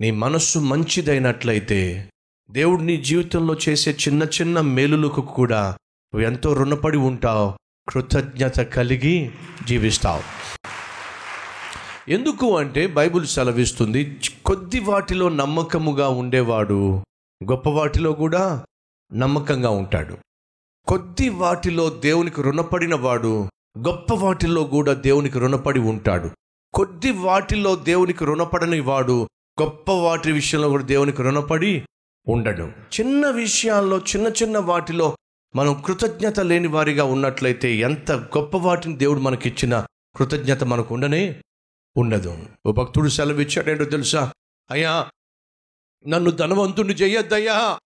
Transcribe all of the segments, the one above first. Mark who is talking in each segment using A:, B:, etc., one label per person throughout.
A: నీ మనస్సు మంచిదైనట్లయితే దేవుడు నీ జీవితంలో చేసే చిన్న చిన్న మేలులకు కూడా నువ్వు ఎంతో రుణపడి ఉంటావు కృతజ్ఞత కలిగి జీవిస్తావు. ఎందుకు అంటే బైబిల్ సెలవిస్తుంది కొద్ది వాటిలో నమ్మకముగా ఉండేవాడు గొప్ప వాటిలో కూడా నమ్మకంగా ఉంటాడు. కొద్ది వాటిలో దేవునికి రుణపడిన వాడు గొప్ప వాటిలో కూడా దేవునికి రుణపడి ఉంటాడు. కొద్ది వాటిలో దేవునికి రుణపడని వాడు గొప్ప వాటి విషయంలో కూడా దేవునికి రుణపడి ఉండడు. చిన్న విషయాల్లో చిన్న చిన్న వాటిలో మనం కృతజ్ఞత లేని వారిగా ఉన్నట్లయితే ఎంత గొప్ప వాటిని దేవుడు మనకిచ్చిన కృతజ్ఞత మనకు ఉండనే ఉండదు. ఓ భక్తుడు సెలవిచ్చాడేంటో తెలుసా? అయ్యా నన్ను ధనవంతుని చేయొద్దయ్యా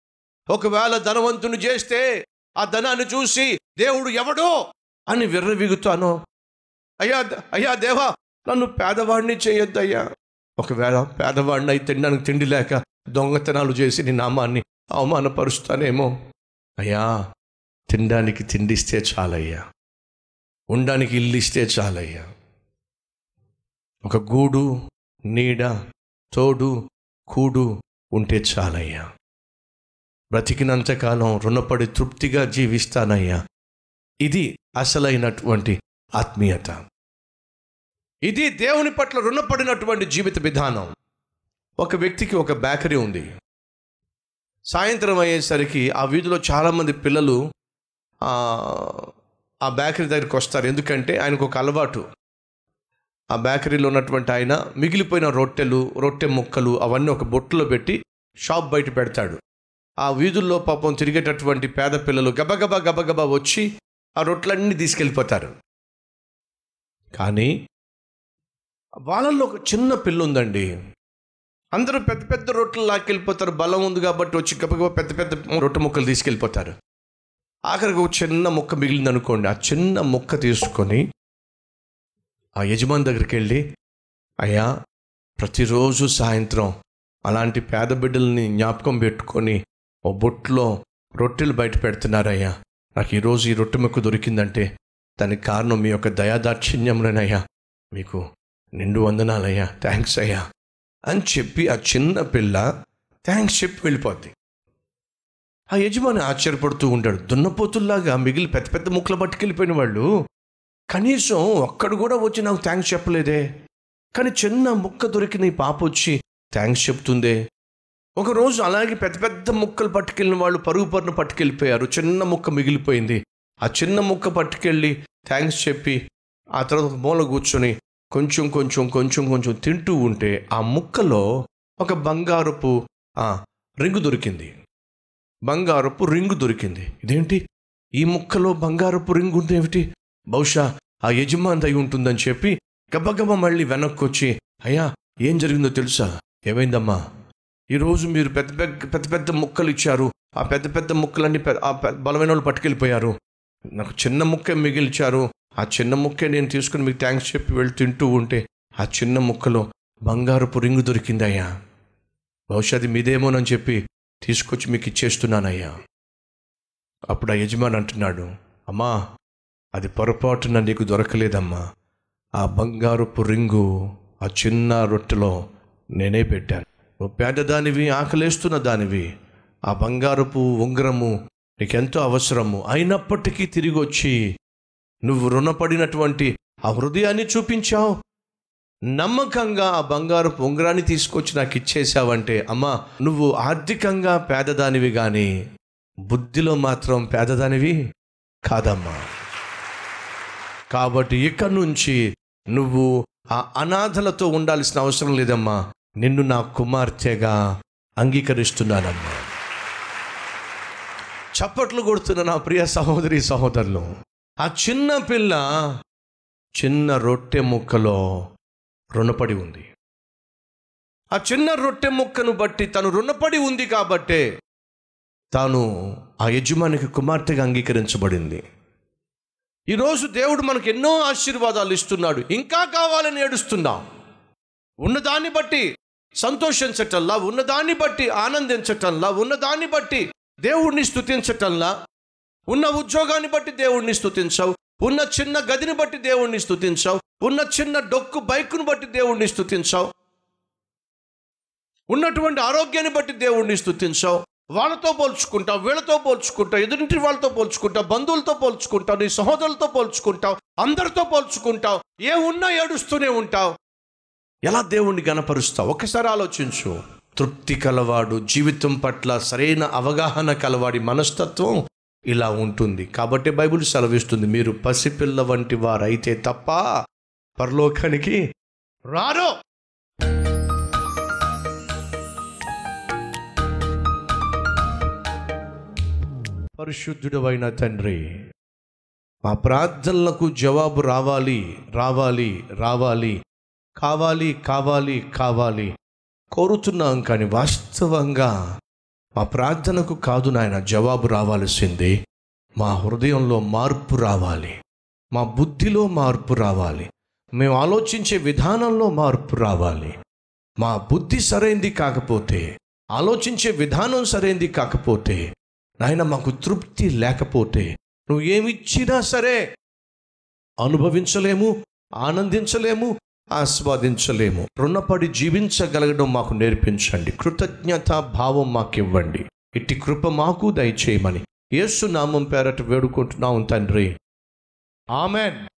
A: ఒకవేళ ధనవంతుని చేస్తే ఆ ధనాన్ని చూసి దేవుడు ఎవడో అని విర్రవిగుతాను. అయ్యా అయ్యా దేవా నన్ను పేదవాడిని చేయొద్దయ్యా ఒకవేళ పేదవాడిని అయితే తినడానికి తిండి లేక దొంగతనాలు చేసి నీ నామాన్ని అవమానపరుస్తానేమో? అయ్యా తినడానికి తిండిస్తే చాలయ్యా. ఉండడానికి ఇల్లు ఇస్తే చాలయ్యా. ఒక గూడు నీడ తోడు కూడు ఉంటే చాలయ్యా. బ్రతికినంతకాలం రుణపడి తృప్తిగా జీవిస్తానయ్యా. ఇది అసలైనటువంటి ఆత్మీయత. ఇది దేవుని పట్ల రుణపడినటువంటి జీవిత విధానం. ఒక వ్యక్తికి ఒక బేకరీ ఉంది. సాయంత్రం అయ్యేసరికి ఆ వీధిలో చాలామంది పిల్లలు ఆ, బేకరీ దగ్గరికి వస్తారు. ఎందుకంటే ఆయనకు ఒక అలవాటు. ఆ బేకరీలో ఉన్నటువంటి ఆయన మిగిలిపోయిన రొట్టెలు రొట్టె ముక్కలు అవన్నీ ఒక బొట్టులో పెట్టి షాప్ బయట పెడతాడు. ఆ వీధుల్లో పాపం తిరిగేటటువంటి పేద పిల్లలు గబగబా గబగబా వచ్చి ఆ రొట్టెలన్నీ తీసుకెళ్ళిపోతారు. కానీ వాళ్ళల్లో ఒక చిన్న పిల్ల ఉందండి అందరూ పెద్ద పెద్ద రొట్టెలు లాక్కెళ్ళిపోతారు. బలం ఉంది కాబట్టి వచ్చి గబగబా పెద్ద పెద్ద రొట్టె ముక్కలు తీసుకెళ్ళిపోతారు. ఆఖరికి ఒక చిన్న ముక్క మిగిలింది అనుకోండి ఆ చిన్న ముక్క తీసుకొని ఆ యజమాని దగ్గరికి వెళ్ళి అయ్యా ప్రతిరోజు సాయంత్రం అలాంటి పేద బిడ్డల్ని జ్ఞాపకం పెట్టుకొని ఓ బొట్లో రొట్టెలు బయట పెడుతున్నారయ్యా. నాకు ఈరోజు ఈ రొట్టె ముక్క దొరికిందంటే దానికి కారణం మీ యొక్క దయాదాక్షిణ్యములనయ్యా. మీకు నిండు వందనాలయ్యా. థ్యాంక్స్ అయ్యా. అని చెప్పి ఆ చిన్న పిల్ల థ్యాంక్స్ చెప్పి వెళ్ళిపోద్ది. ఆ యజమాని ఆశ్చర్యపడుతూ ఉంటాడు. దున్నపోతుల్లాగా మిగిలి పెద్ద పెద్ద ముక్కలు పట్టుకెళ్ళిపోయిన వాళ్ళు కనీసం ఒక్కడు కూడా వచ్చి నాకు థ్యాంక్స్ చెప్పలేదే. కానీ చిన్న ముక్క దొరికిన ఈ పాప వచ్చి థ్యాంక్స్ చెప్తుందే. ఒకరోజు అలాగే పెద్ద పెద్ద ముక్కలు పట్టుకెళ్ళిన వాళ్ళు పరుగు పరును పట్టుకెళ్ళిపోయారు. చిన్న ముక్క మిగిలిపోయింది. ఆ చిన్న ముక్క పట్టుకెళ్ళి థ్యాంక్స్ చెప్పి ఆ తర్వాత మూల కూర్చొని కొంచెం కొంచెం కొంచెం కొంచెం తింటూ ఉంటే ఆ ముక్కలో ఒక బంగారపు రింగు దొరికింది. బంగారపు రింగు దొరికింది. ఇదేంటి? ఈ ముక్కలో బంగారపు రింగు ఉందేమిటి బహుశా ఆ యజమాని అయి ఉంటుందని చెప్పి గబగబ మళ్ళీ వెనక్కి వచ్చి అయ్యా ఏం జరిగిందో తెలుసా? ఏమైందమ్మా? ఈరోజు మీరు పెద్ద పెద్ద పెద్ద పెద్ద ముక్కలు ఇచ్చారు. ఆ పెద్ద పెద్ద ముక్కలన్నీ పెద్ద- ఆ పెద్ద- బలమైన వాళ్ళు పట్టుకెళ్ళిపోయారు. నాకు చిన్న ముక్కే మిగిల్చారు ఆ చిన్న ముక్కే నేను తీసుకుని మీకు థ్యాంక్స్ చెప్పి వెళ్ళి తింటూ ఉంటే ఆ చిన్న ముక్కలో బంగారపు రింగు దొరికిందయ్యా. బహుశా అది మీదేమోనని చెప్పి తీసుకొచ్చి మీకు ఇచ్చేస్తున్నానయ్యా. అప్పుడు ఆ యజమాని అంటున్నాడు అమ్మా అది పొరపాటున నీకు దొరకలేదమ్మా. ఆ బంగారపు రింగు ఆ చిన్న రొట్టెలో నేనే పెట్టాను నువ్వు పేదదానివి ఆకలేస్తున్న దానివి. ఆ బంగారపు ఉంగరము నీకెంతో అవసరము. అయినప్పటికీ తిరిగి వచ్చి నువ్వు రుణపడినటువంటి ఆ హృదయాన్ని చూపించావు. నమ్మకంగా ఆ బంగారపు ఉంగరాన్ని తీసుకొచ్చి నాకు ఇచ్చేసావంటే అమ్మా నువ్వు ఆర్థికంగా పేదదానివి కానీ బుద్ధిలో మాత్రం పేదదానివి కాదమ్మా. కాబట్టి ఇక్కడి నుంచి నువ్వు ఆ అనాథలతో ఉండాల్సిన అవసరం లేదమ్మా. నిన్ను నా కుమార్తెగా అంగీకరిస్తున్నానమ్మా. చప్పట్లు కొడుతున్న నా ప్రియ సహోదరి సహోదరులు ఆ చిన్న పిల్ల చిన్న రొట్టె ముక్కలో రుణపడి ఉంది. ఆ చిన్న రొట్టె ముక్కను బట్టి తను రుణపడి ఉంది కాబట్టే తాను ఆ యజమానికి కుమార్తెగా అంగీకరించబడింది. ఈరోజు దేవుడు మనకు ఎన్నో ఆశీర్వాదాలు ఇస్తున్నాడు. ఇంకా కావాలని ఏడుస్తున్నాం ఉన్నదాన్ని బట్టి సంతోషించటంలా ఉన్నదాన్ని బట్టి ఆనందించటంలా ఉన్నదాన్ని బట్టి దేవుడిని స్తుతించటంలా ఉన్న ఉద్యోగాన్ని బట్టి దేవుణ్ణి స్థుతించావు ఉన్న చిన్న గదిని బట్టి దేవుణ్ణి స్థుతించావు ఉన్న చిన్న డొక్కు బైక్ను బట్టి దేవుణ్ణి స్థుతించావు ఉన్నటువంటి ఆరోగ్యాన్ని బట్టి దేవుణ్ణి స్థుతించావు వాళ్ళతో పోల్చుకుంటావు వీళ్ళతో పోల్చుకుంటావు ఎదురింటి వాళ్ళతో పోల్చుకుంటావు బంధువులతో పోల్చుకుంటావు నీ సహోదరులతో పోల్చుకుంటావు అందరితో పోల్చుకుంటావు ఏ ఉన్నా ఏడుస్తూనే ఉంటావు. ఎలా దేవుణ్ణి గనపరుస్తావు ఒకసారి ఆలోచించు. తృప్తి కలవాడు జీవితం పట్ల సరైన అవగాహన కలవాడి మనస్తత్వం ఇలా ఉంటుంది. కాబట్టి బైబిల్ సెలవిస్తుంది మీరు పసిపిల్ల వంటి వారైతే తప్ప పరలోకానికి రారో. అయిన తండ్రి మా ప్రార్థనలకు జవాబు రావాలి రావాలి రావాలి కావాలి కావాలి కావాలి. కోరుతున్నాం కానీ వాస్తవంగా మా ప్రార్థనకు కాదు నాయన జవాబు రావాల్సింది. మా హృదయంలో మార్పు రావాలి. మా బుద్ధిలో మార్పు రావాలి. మేము ఆలోచించే విధానంలో మార్పు రావాలి. మా బుద్ధి సరైంది కాకపోతే ఆలోచించే విధానం సరైంది కాకపోతే నాయన మాకు తృప్తి లేకపోతే నువ్వు ఏమిచ్చినా సరే అనుభవించలేము ఆనందించలేము ఆస్వాదించలేము. రుణపడి జీవించగలగడం మాకు నేర్పించండి. కృతజ్ఞత భావం మాకివ్వండి. ఇట్టి కృప మాకు దయచేయమని. యేసు నామం పేరట వేడుకుంటున్నాం తండ్రి. ఆమెన్.